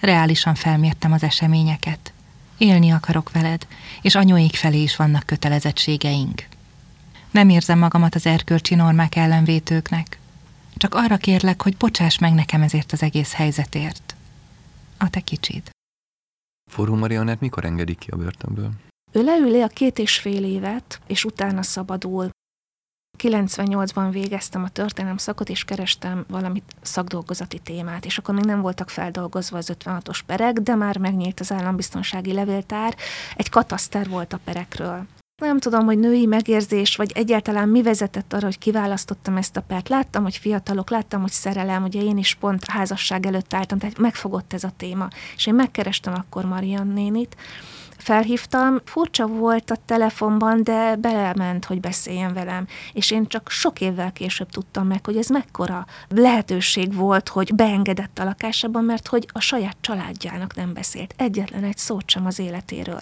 Speaker 3: Reálisan felmértem az eseményeket. Élni akarok veled, és anyóik felé is vannak kötelezettségeink. Nem érzem magamat az erkölcsi normák ellenvétőknek. Csak arra kérlek, hogy bocsáss meg nekem ezért az egész helyzetért. A te kicsid.
Speaker 1: Forró Marianett mikor engedik ki a börtönből?
Speaker 2: Ő leüli a két és fél évet, és utána szabadul. 98-ban végeztem a történelem szakot, és kerestem valamit szakdolgozati témát, és akkor még nem voltak feldolgozva az 56-os perek, de már megnyílt az állambiztonsági levéltár, egy kataszter volt a perekről. Nem tudom, hogy női megérzés, vagy egyáltalán mi vezetett arra, hogy kiválasztottam ezt a pert. Láttam, hogy fiatalok, láttam, hogy szerelem, ugye én is pont házasság előtt álltam, tehát megfogott ez a téma. És én megkerestem akkor Marian nénit, felhívtam, furcsa volt a telefonban, de belement, hogy beszéljen velem. És én csak sok évvel később tudtam meg, hogy ez mekkora lehetőség volt, hogy beengedett a lakásában, mert hogy a saját családjának nem beszélt. Egyetlen egy szót sem az életéről.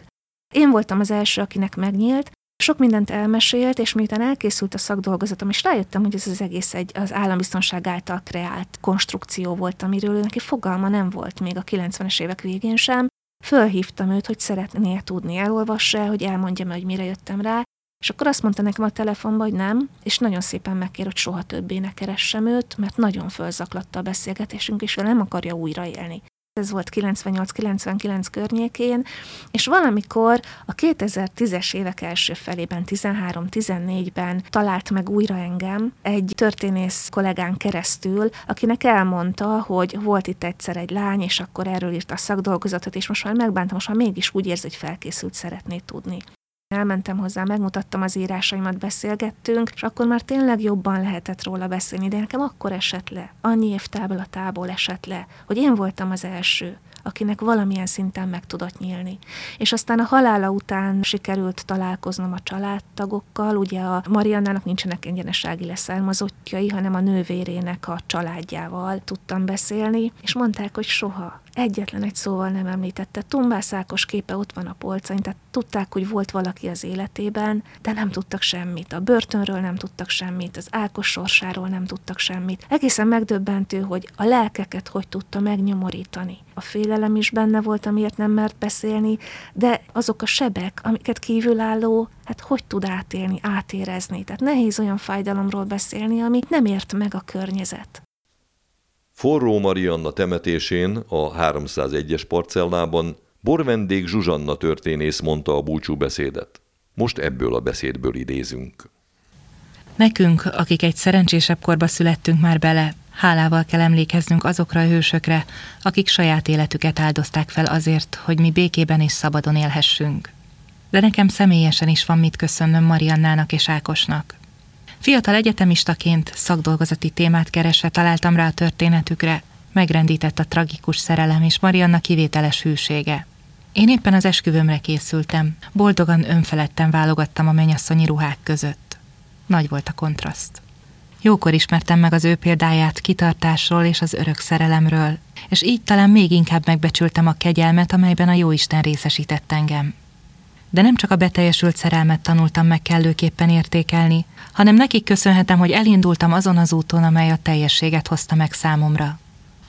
Speaker 2: Én voltam az első, akinek megnyílt, sok mindent elmesélt, és miután elkészült a szakdolgozatom, és rájöttem, hogy ez az egész egy az állambiztonság által kreált konstrukció volt, amiről neki fogalma nem volt még a 90-es évek végén sem. Fölhívtam őt, hogy szeretné tudni, elolvassa hogy elmondja meg, hogy mire jöttem rá, és akkor azt mondta nekem a telefonban, hogy nem, és nagyon szépen megkér, hogy soha többé ne keressem őt, mert nagyon fölzaklatta a beszélgetésünk, és ő nem akarja újraélni ez volt 98-99 környékén, és valamikor a 2010-es évek első felében, 13-14-ben talált meg újra engem egy történész kollégán keresztül, akinek elmondta, hogy volt itt egyszer egy lány, és akkor erről írt a szakdolgozatot, és most már megbántam, most már mégis úgy érzi, hogy felkészült szeretné tudni. Elmentem hozzá, megmutattam az írásaimat, beszélgettünk, és akkor már tényleg jobban lehetett róla beszélni, de nekem akkor esett le, annyi év táblatából esett le, hogy én voltam az első, akinek valamilyen szinten meg tudott nyílni. És aztán a halála után sikerült találkoznom a családtagokkal, ugye a Mariannának nincsenek egyenesági leszármazottjai, hanem a nővérének a családjával tudtam beszélni, és mondták, hogy soha, egyetlen egy szóval nem említette. Tumbász Ákos képe ott van a polcain, tehát tudták, hogy volt valaki az életében, de nem tudtak semmit. A börtönről nem tudtak semmit, az Ákos sorsáról nem tudtak semmit. Egészen megdöbbentő, hogy a lelkeket hogy tudta megnyomorítani. A félelem is benne volt, amiért nem mert beszélni, de azok a sebek, amiket kívülálló, hát hogy tud átélni, átérezni. Tehát nehéz olyan fájdalomról beszélni, amit nem ért meg a környezet.
Speaker 4: Forró Marianna temetésén a 301-es parcellában borvendég Zsuzsanna történész mondta a búcsú beszédet. Most ebből a beszédből idézünk.
Speaker 3: Nekünk, akik egy szerencsésebb korba születtünk már bele, hálával kell emlékeznünk azokra a hősökre, akik saját életüket áldozták fel azért, hogy mi békében és szabadon élhessünk. De nekem személyesen is van mit köszönnöm Mariannának és Ákosnak. Fiatal egyetemistaként szakdolgozati témát keresve találtam rá a történetükre, megrendített a tragikus szerelem és Marianna kivételes hűsége. Én éppen az esküvőmre készültem. Boldogan önfeledten válogattam a mennyasszonyi ruhák között. Nagy volt a kontraszt. Jókor ismertem meg az ő példáját kitartásról és az örök szerelemről, és így talán még inkább megbecsültem a kegyelmet, amelyben a Jóisten részesített engem. De nem csak a beteljesült szerelmet tanultam meg kellőképpen értékelni, hanem nekik köszönhetem, hogy elindultam azon az úton, amely a teljességet hozta meg számomra.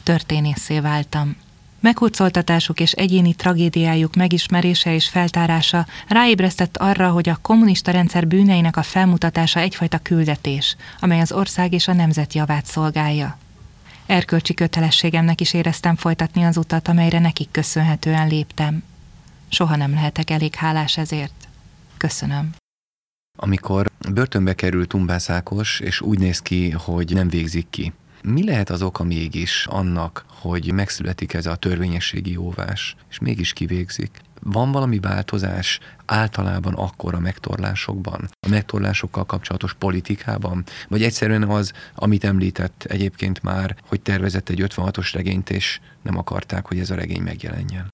Speaker 3: Történészé váltam. Meghurcoltatásuk és egyéni tragédiájuk megismerése és feltárása ráébresztett arra, hogy a kommunista rendszer bűneinek a felmutatása egyfajta küldetés, amely az ország és a nemzet javát szolgálja. Erkölcsi kötelességemnek is éreztem folytatni az utat, amelyre nekik köszönhetően léptem. Soha nem lehetek elég hálás ezért. Köszönöm.
Speaker 1: Amikor börtönbe került Tumbászákos, és úgy néz ki, hogy nem végzik ki, mi lehet az oka mégis annak, hogy megszületik ez a törvényességi óvás, és mégis kivégzik? Van valami változás általában akkor a megtorlásokban, a megtorlásokkal kapcsolatos politikában, vagy egyszerűen az, amit említett egyébként már, hogy tervezett egy 56-os regényt, és nem akarták, hogy ez a regény megjelenjen?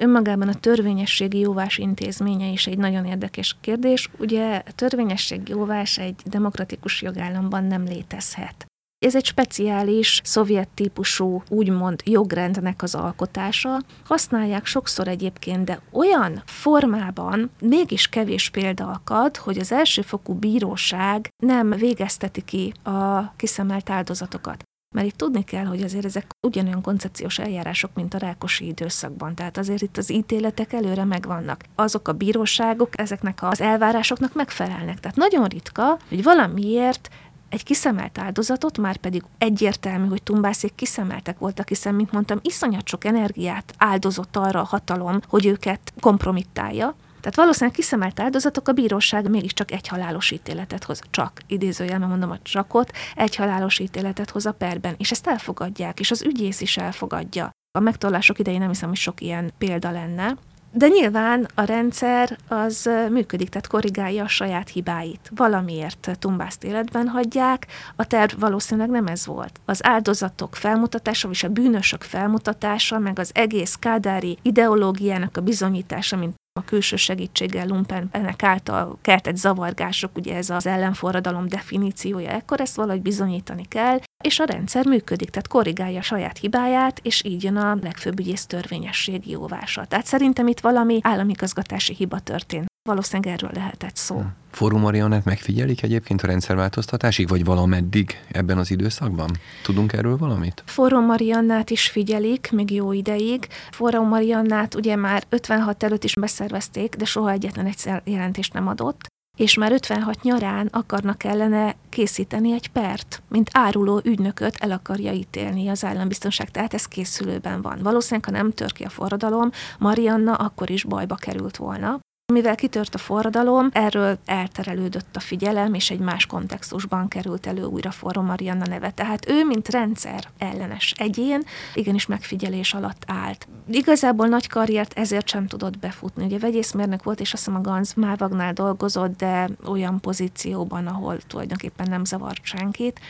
Speaker 2: Önmagában a törvényességi jóvás intézménye is egy nagyon érdekes kérdés. Ugye a törvényességi jóvás egy demokratikus jogállamban nem létezhet. Ez egy speciális szovjet típusú, úgymond jogrendnek az alkotása. Használják sokszor egyébként, de olyan formában mégis kevés példa akad, hogy az elsőfokú bíróság nem végezteti ki a kiszemelt áldozatokat. Mert itt tudni kell, hogy azért ezek ugyanolyan koncepciós eljárások, mint a rákosi időszakban. Tehát azért itt az ítéletek előre megvannak. Azok a bíróságok ezeknek az elvárásoknak megfelelnek. Tehát nagyon ritka, hogy valamiért egy kiszemelt áldozatot, már pedig egyértelmű, hogy Tumbászék kiszemeltek voltak, hiszen, mint mondtam, iszonyat sok energiát áldozott arra a hatalom, hogy őket kompromittálja, tehát valószínűleg kiszemelt áldozatok a bíróság mégiscsak egy halálos ítéletet hoz, csak idézőjelben mondom a csakot, egy halálos ítéletet hoz a perben, és ezt elfogadják, és az ügyész is elfogadja. A megtorlások idején nem hiszem, hogy sok ilyen példa lenne, de nyilván a rendszer az működik, tehát korrigálja a saját hibáit. Valamiért tumbászt életben hagyják, a terv valószínűleg nem ez volt. Az áldozatok felmutatása, és a bűnösök felmutatása, meg az egész kádári ideológiának a bizonyítása, mint a külső segítséggel lumpen ennek által keltett zavargások, ugye ez az ellenforradalom definíciója, ekkor ezt valahogy bizonyítani kell, és a rendszer működik, tehát korrigálja a saját hibáját, és így jön a legfőbb ügyész törvényességi jóvása. Tehát szerintem itt valami államigazgatási hiba történt. Valószínűleg erről lehetett szó. Hmm.
Speaker 1: Forró Mariannát megfigyelik egyébként a rendszerváltoztatásig, vagy valameddig ebben az időszakban? Tudunk erről valamit?
Speaker 2: Forró Mariannát is figyelik, még jó ideig. Forró Mariannát ugye már 56 előtt is beszervezték, de soha egyetlen egyszer jelentést nem adott és már 56 nyarán akarnak ellene készíteni egy pert, mint áruló ügynököt el akarja ítélni az állambiztonság, tehát ez készülőben van. Valószínűleg, ha nem tör ki a forradalom, Marianna akkor is bajba került volna. Mivel kitört a forradalom, erről elterelődött a figyelem, és egy más kontextusban került elő újra Forró Marianna neve. Tehát ő, mint rendszer ellenes egyén, igenis megfigyelés alatt állt. Igazából nagy karriert ezért sem tudott befutni. Ugye vegyészmérnök volt, és azt hiszem a Ganz Mávagnál dolgozott, de olyan pozícióban, ahol tulajdonképpen nem zavart senkit.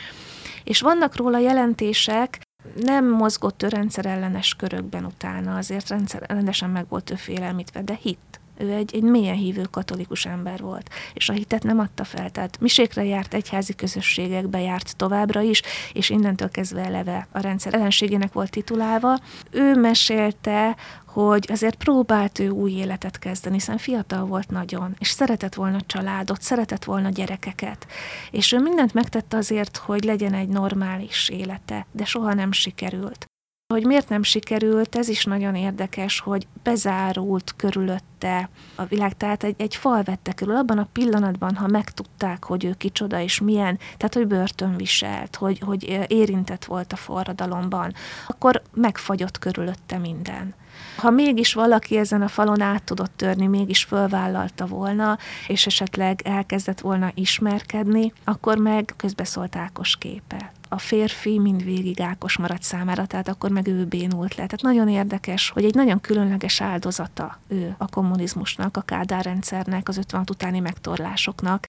Speaker 2: És vannak róla jelentések, nem mozgott ő rendszer ellenes körökben utána, azért rendszer, rendesen meg volt ő félelmítve, de hit ő egy, egy mélyen hívő katolikus ember volt, és a hitet nem adta fel. Tehát misékre járt, egyházi közösségekbe járt továbbra is, és innentől kezdve eleve a rendszer ellenségének volt titulálva. Ő mesélte, hogy azért próbált ő új életet kezdeni, hiszen fiatal volt nagyon, és szeretett volna családot, szeretett volna gyerekeket. És ő mindent megtette azért, hogy legyen egy normális élete, de soha nem sikerült. Hogy miért nem sikerült, ez is nagyon érdekes, hogy bezárult körülötte a világ, tehát egy, egy fal vette körül. Abban a pillanatban, ha megtudták, hogy ő kicsoda és milyen, tehát hogy börtön viselt, hogy, hogy érintett volt a forradalomban, akkor megfagyott körülötte minden. Ha mégis valaki ezen a falon át tudott törni, mégis fölvállalta volna, és esetleg elkezdett volna ismerkedni, akkor meg közbeszólt Ákos képe a férfi mindvégig Ákos maradt számára, tehát akkor meg ő bénult le. Tehát nagyon érdekes, hogy egy nagyon különleges áldozata ő a kommunizmusnak, a Kádár rendszernek, az 56 utáni megtorlásoknak,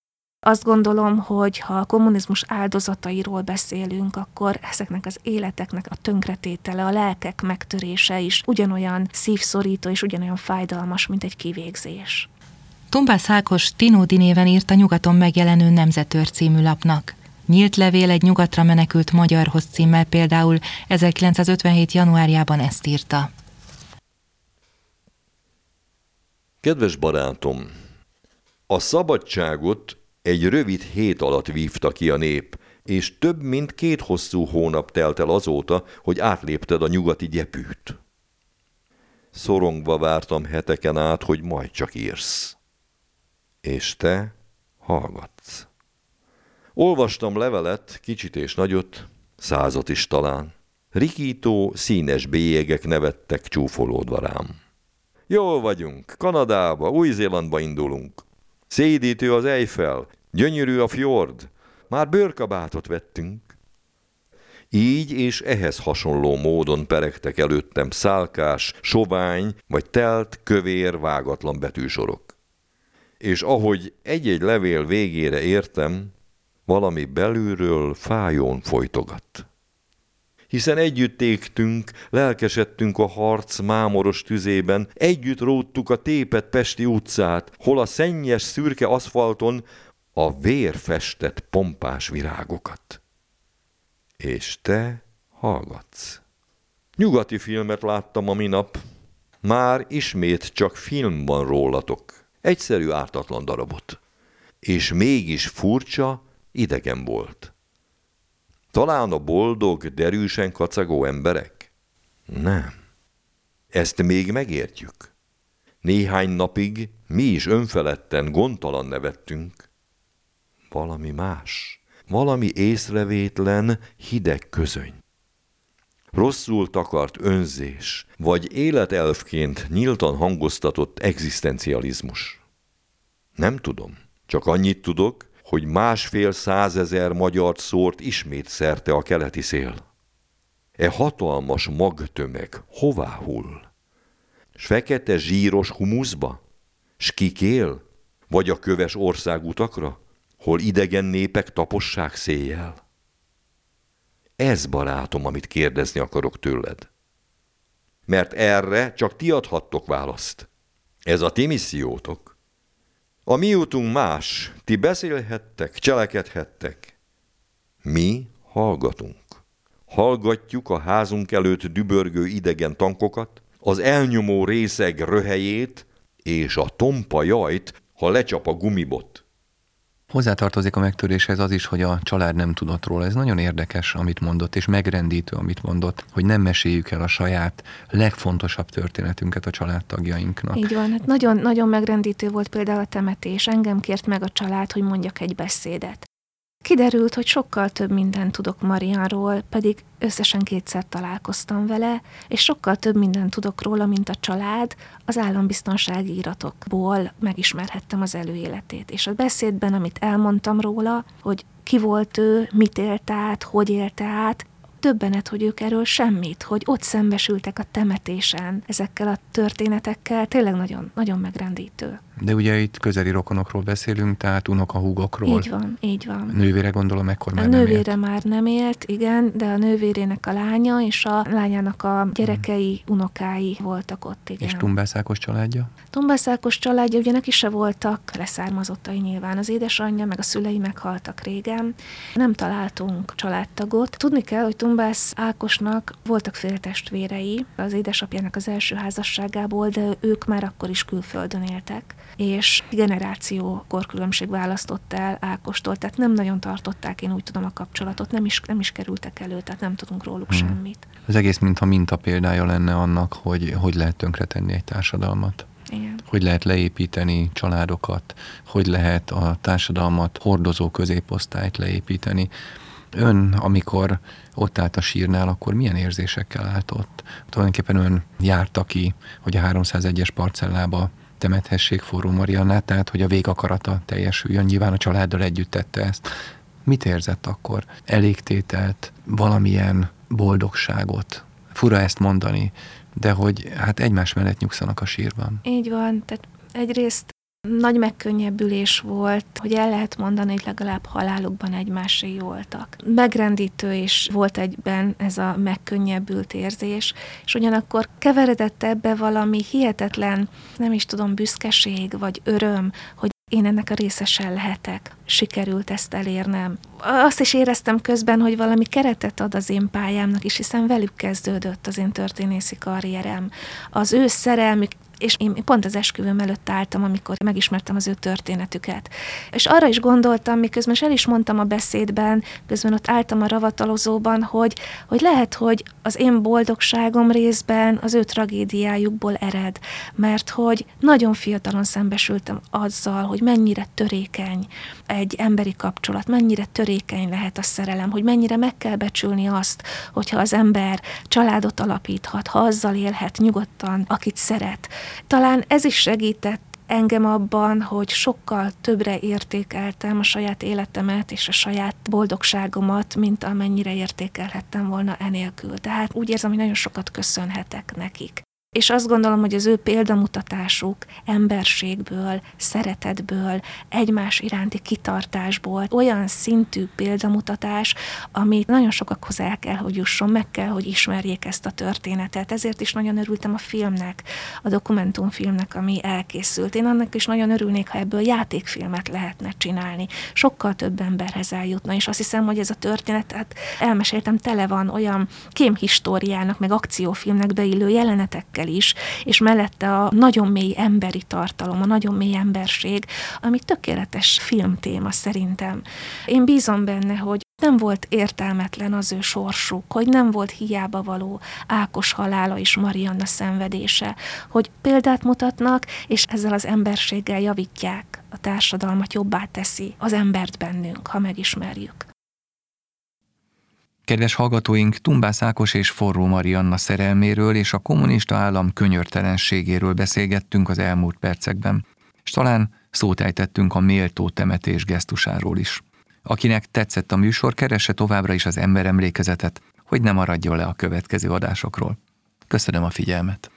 Speaker 2: Azt gondolom, hogy ha a kommunizmus áldozatairól beszélünk, akkor ezeknek az életeknek a tönkretétele, a lelkek megtörése is ugyanolyan szívszorító és ugyanolyan fájdalmas, mint egy kivégzés.
Speaker 3: Tumbász Ákos Tinódi néven írt a nyugaton megjelenő Nemzetőr című lapnak. Nyílt levél egy nyugatra menekült magyarhoz címmel például 1957. januárjában ezt írta.
Speaker 4: Kedves barátom, a szabadságot egy rövid hét alatt vívta ki a nép, és több mint két hosszú hónap telt el azóta, hogy átlépted a nyugati gyepűt. Szorongva vártam heteken át, hogy majd csak írsz. És te hallgatsz. Olvastam levelet, kicsit és nagyot, százat is talán. Rikító, színes bélyegek nevettek csúfolódva rám. Jól vagyunk, Kanadába, Új-Zélandba indulunk. Szédítő az Eiffel, gyönyörű a fjord, már bőrkabátot vettünk. Így és ehhez hasonló módon peregtek előttem szálkás, sovány vagy telt, kövér, vágatlan betűsorok. És ahogy egy-egy levél végére értem, valami belülről fájón folytogat hiszen együtt égtünk, lelkesedtünk a harc mámoros tüzében, együtt róttuk a tépet Pesti utcát, hol a szennyes szürke aszfalton a vér festett pompás virágokat. És te hallgatsz. Nyugati filmet láttam a minap, már ismét csak film van rólatok. Egyszerű ártatlan darabot. És mégis furcsa, idegen volt. Talán a boldog, derűsen kacagó emberek? Nem. Ezt még megértjük. Néhány napig mi is önfeledten, gondtalan nevettünk. Valami más, valami észrevétlen, hideg közöny. Rosszul takart önzés, vagy életelfként nyíltan hangoztatott egzisztencializmus. Nem tudom, csak annyit tudok, hogy másfél százezer magyart szórt ismét szerte a keleti szél. E hatalmas magtömeg hová hull? S fekete zsíros humuszba? S kikél? Vagy a köves országutakra, hol idegen népek tapossák széjjel? Ez, barátom, amit kérdezni akarok tőled. Mert erre csak ti adhattok választ. Ez a ti missziótok. A mi útunk más, ti beszélhettek, cselekedhettek. Mi hallgatunk. Hallgatjuk a házunk előtt dübörgő idegen tankokat, az elnyomó részeg röhelyét és a tompa jajt, ha lecsap a gumibot.
Speaker 1: Hozzátartozik a megtöréshez az is, hogy a család nem tudott róla. Ez nagyon érdekes, amit mondott, és megrendítő, amit mondott, hogy nem meséljük el a saját legfontosabb történetünket a családtagjainknak.
Speaker 2: Így van, hát nagyon, nagyon megrendítő volt például a temetés. Engem kért meg a család, hogy mondjak egy beszédet. Kiderült, hogy sokkal több mindent tudok Marianról, pedig összesen kétszer találkoztam vele, és sokkal több mindent tudok róla, mint a család, az állambiztonsági iratokból megismerhettem az előéletét. És a beszédben, amit elmondtam róla, hogy ki volt ő, mit élt át, hogy élte át, többenet, hogy ők erről semmit, hogy ott szembesültek a temetésen ezekkel a történetekkel, tényleg nagyon, nagyon megrendítő.
Speaker 1: De ugye itt közeli rokonokról beszélünk, tehát unokahúgokról.
Speaker 2: Így van, így van.
Speaker 1: A nővére gondolom ekkor már
Speaker 2: A
Speaker 1: nem
Speaker 2: nővére
Speaker 1: élt.
Speaker 2: már nem élt, igen, de a nővérének a lánya és a lányának a gyerekei, unokái voltak ott, igen.
Speaker 1: És Tumbászákos családja?
Speaker 2: Tumbászákos családja, ugye neki se voltak leszármazottai nyilván. Az édesanyja, meg a szülei meghaltak régen. Nem találtunk családtagot. Tudni kell, hogy Tumbász Ákosnak voltak féltestvérei az édesapjának az első házasságából, de ők már akkor is külföldön éltek és generáció korkülönbség választott el Ákostól, tehát nem nagyon tartották, én úgy tudom, a kapcsolatot, nem is, nem is kerültek elő, tehát nem tudunk róluk hmm. semmit.
Speaker 1: Az egész mintha minta példája lenne annak, hogy hogy lehet tönkretenni egy társadalmat.
Speaker 2: Igen.
Speaker 1: Hogy lehet leépíteni családokat, hogy lehet a társadalmat hordozó középosztályt leépíteni. Ön, amikor ott állt a sírnál, akkor milyen érzésekkel állt ott? Tulajdonképpen ön járta ki, hogy a 301-es parcellába temethessék forró Mariannát, tehát hogy a végakarata teljesüljön. Nyilván a családdal együtt tette ezt. Mit érzett akkor? Elégtételt, valamilyen boldogságot? Fura ezt mondani, de hogy hát egymás mellett nyugszanak a sírban.
Speaker 2: Így van, tehát egyrészt nagy megkönnyebbülés volt, hogy el lehet mondani, hogy legalább halálukban egymásé voltak. Megrendítő is volt egyben ez a megkönnyebbült érzés, és ugyanakkor keveredett ebbe valami hihetetlen, nem is tudom, büszkeség vagy öröm, hogy én ennek a részesen lehetek. Sikerült ezt elérnem. Azt is éreztem közben, hogy valami keretet ad az én pályámnak is, hiszen velük kezdődött az én történészi karrierem. Az ő szerelmük és én pont az esküvőm előtt álltam, amikor megismertem az ő történetüket. És arra is gondoltam, miközben és el is mondtam a beszédben, közben ott álltam a ravatalozóban, hogy, hogy lehet, hogy az én boldogságom részben az ő tragédiájukból ered, mert hogy nagyon fiatalon szembesültem azzal, hogy mennyire törékeny egy emberi kapcsolat, mennyire törékeny lehet a szerelem, hogy mennyire meg kell becsülni azt, hogyha az ember családot alapíthat, ha azzal élhet nyugodtan, akit szeret, talán ez is segített engem abban, hogy sokkal többre értékeltem a saját életemet és a saját boldogságomat, mint amennyire értékelhettem volna enélkül. Tehát úgy érzem, hogy nagyon sokat köszönhetek nekik és azt gondolom, hogy az ő példamutatásuk emberségből, szeretetből, egymás iránti kitartásból olyan szintű példamutatás, amit nagyon sokakhoz el kell, hogy jusson, meg kell, hogy ismerjék ezt a történetet. Ezért is nagyon örültem a filmnek, a dokumentumfilmnek, ami elkészült. Én annak is nagyon örülnék, ha ebből játékfilmet lehetne csinálni. Sokkal több emberhez eljutna, és azt hiszem, hogy ez a történet, hát elmeséltem, tele van olyan kémhistóriának, meg akciófilmnek beillő jelenetekkel, énekel is, és mellette a nagyon mély emberi tartalom, a nagyon mély emberség, ami tökéletes filmtéma szerintem. Én bízom benne, hogy nem volt értelmetlen az ő sorsuk, hogy nem volt hiába való Ákos halála és Marianna szenvedése, hogy példát mutatnak, és ezzel az emberséggel javítják, a társadalmat jobbá teszi az embert bennünk, ha megismerjük.
Speaker 1: Kedves hallgatóink, Tumbász Ákos és Forró Marianna szerelméről és a kommunista állam könyörtelenségéről beszélgettünk az elmúlt percekben, és talán szót ejtettünk a méltó temetés gesztusáról is. Akinek tetszett a műsor, keresse továbbra is az ember emlékezetet, hogy ne maradjon le a következő adásokról. Köszönöm a figyelmet!